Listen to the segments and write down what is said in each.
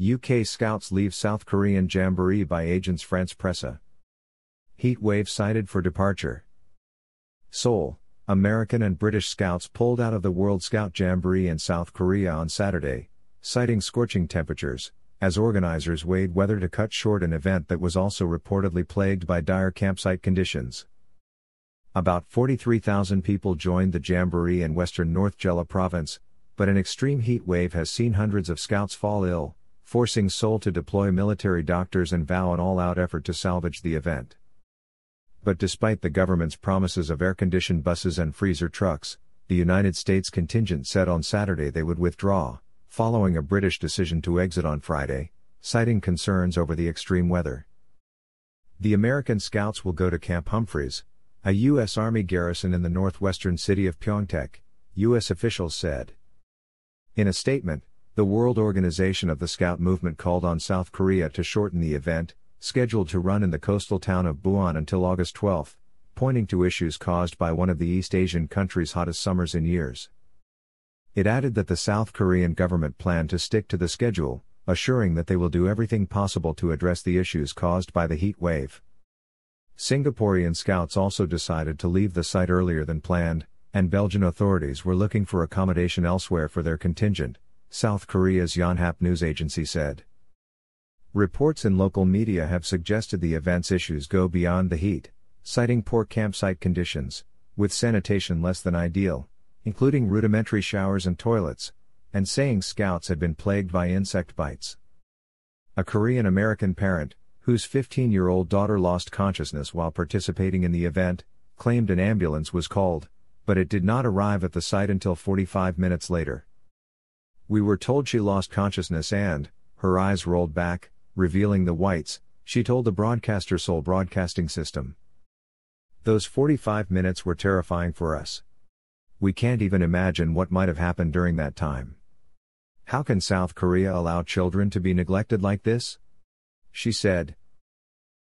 UK Scouts leave South Korean Jamboree by Agence France Presse. Heat wave cited for departure. Seoul, American and British Scouts pulled out of the World Scout Jamboree in South Korea on Saturday, citing scorching temperatures, as organizers weighed whether to cut short an event that was also reportedly plagued by dire campsite conditions. About 43,000 people joined the Jamboree in western North Jeolla province, but an extreme heat wave has seen hundreds of scouts fall ill, forcing Seoul to deploy military doctors and vow an all out effort to salvage the event. But despite the government's promises of air conditioned buses and freezer trucks, the United States contingent said on Saturday they would withdraw, following a British decision to exit on Friday, citing concerns over the extreme weather. The American Scouts will go to Camp Humphreys, a U.S. Army garrison in the northwestern city of Pyeongtaek, U.S. officials said. In a statement, the World Organization of the Scout Movement called on South Korea to shorten the event, scheduled to run in the coastal town of Buan until August 12, pointing to issues caused by one of the East Asian country's hottest summers in years. It added that the South Korean government planned to stick to the schedule, assuring that they will do everything possible to address the issues caused by the heat wave. Singaporean scouts also decided to leave the site earlier than planned, and Belgian authorities were looking for accommodation elsewhere for their contingent, South Korea's Yonhap news agency said. Reports in local media have suggested the event's issues go beyond the heat, citing poor campsite conditions, with sanitation less than ideal, including rudimentary showers and toilets, and saying scouts had been plagued by insect bites. A Korean American parent, whose 15 year old daughter lost consciousness while participating in the event, claimed an ambulance was called, but it did not arrive at the site until 45 minutes later. We were told she lost consciousness and, her eyes rolled back, revealing the whites, she told the broadcaster Seoul Broadcasting System. Those 45 minutes were terrifying for us. We can't even imagine what might have happened during that time. How can South Korea allow children to be neglected like this? She said.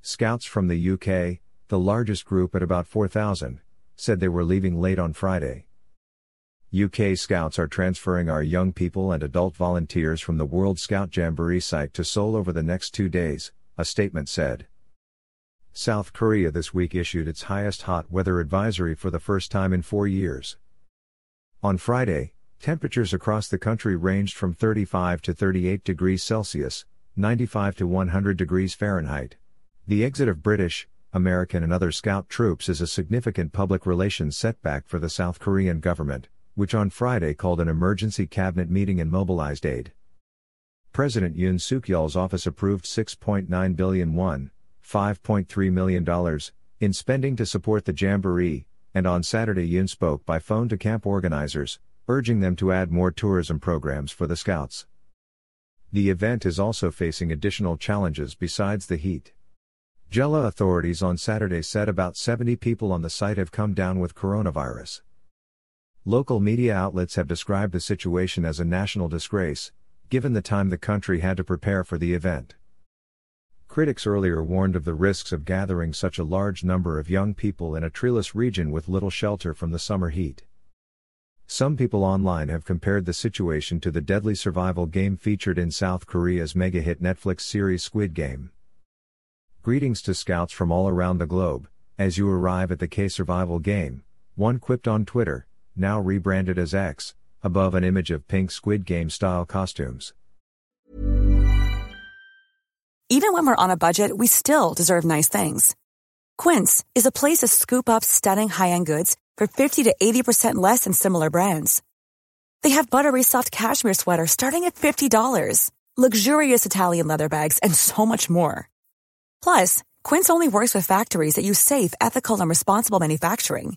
Scouts from the UK, the largest group at about 4,000, said they were leaving late on Friday. UK Scouts are transferring our young people and adult volunteers from the World Scout Jamboree site to Seoul over the next two days, a statement said. South Korea this week issued its highest hot weather advisory for the first time in four years. On Friday, temperatures across the country ranged from 35 to 38 degrees Celsius, 95 to 100 degrees Fahrenheit. The exit of British, American, and other Scout troops is a significant public relations setback for the South Korean government which on Friday called an emergency cabinet meeting and mobilized aid. President Yoon Suk Yeol's office approved 6.9 billion won, $5.3 million, in spending to support the Jamboree, and on Saturday Yoon spoke by phone to camp organizers, urging them to add more tourism programs for the Scouts. The event is also facing additional challenges besides the heat. Jeolla authorities on Saturday said about 70 people on the site have come down with coronavirus. Local media outlets have described the situation as a national disgrace, given the time the country had to prepare for the event. Critics earlier warned of the risks of gathering such a large number of young people in a treeless region with little shelter from the summer heat. Some people online have compared the situation to the deadly survival game featured in South Korea's mega hit Netflix series Squid Game. Greetings to scouts from all around the globe, as you arrive at the K Survival game, one quipped on Twitter now rebranded as X, above an image of pink Squid Game style costumes. Even when we're on a budget, we still deserve nice things. Quince is a place to scoop up stunning high end goods for 50 to 80% less than similar brands. They have buttery soft cashmere sweaters starting at $50, luxurious Italian leather bags, and so much more. Plus, Quince only works with factories that use safe, ethical, and responsible manufacturing.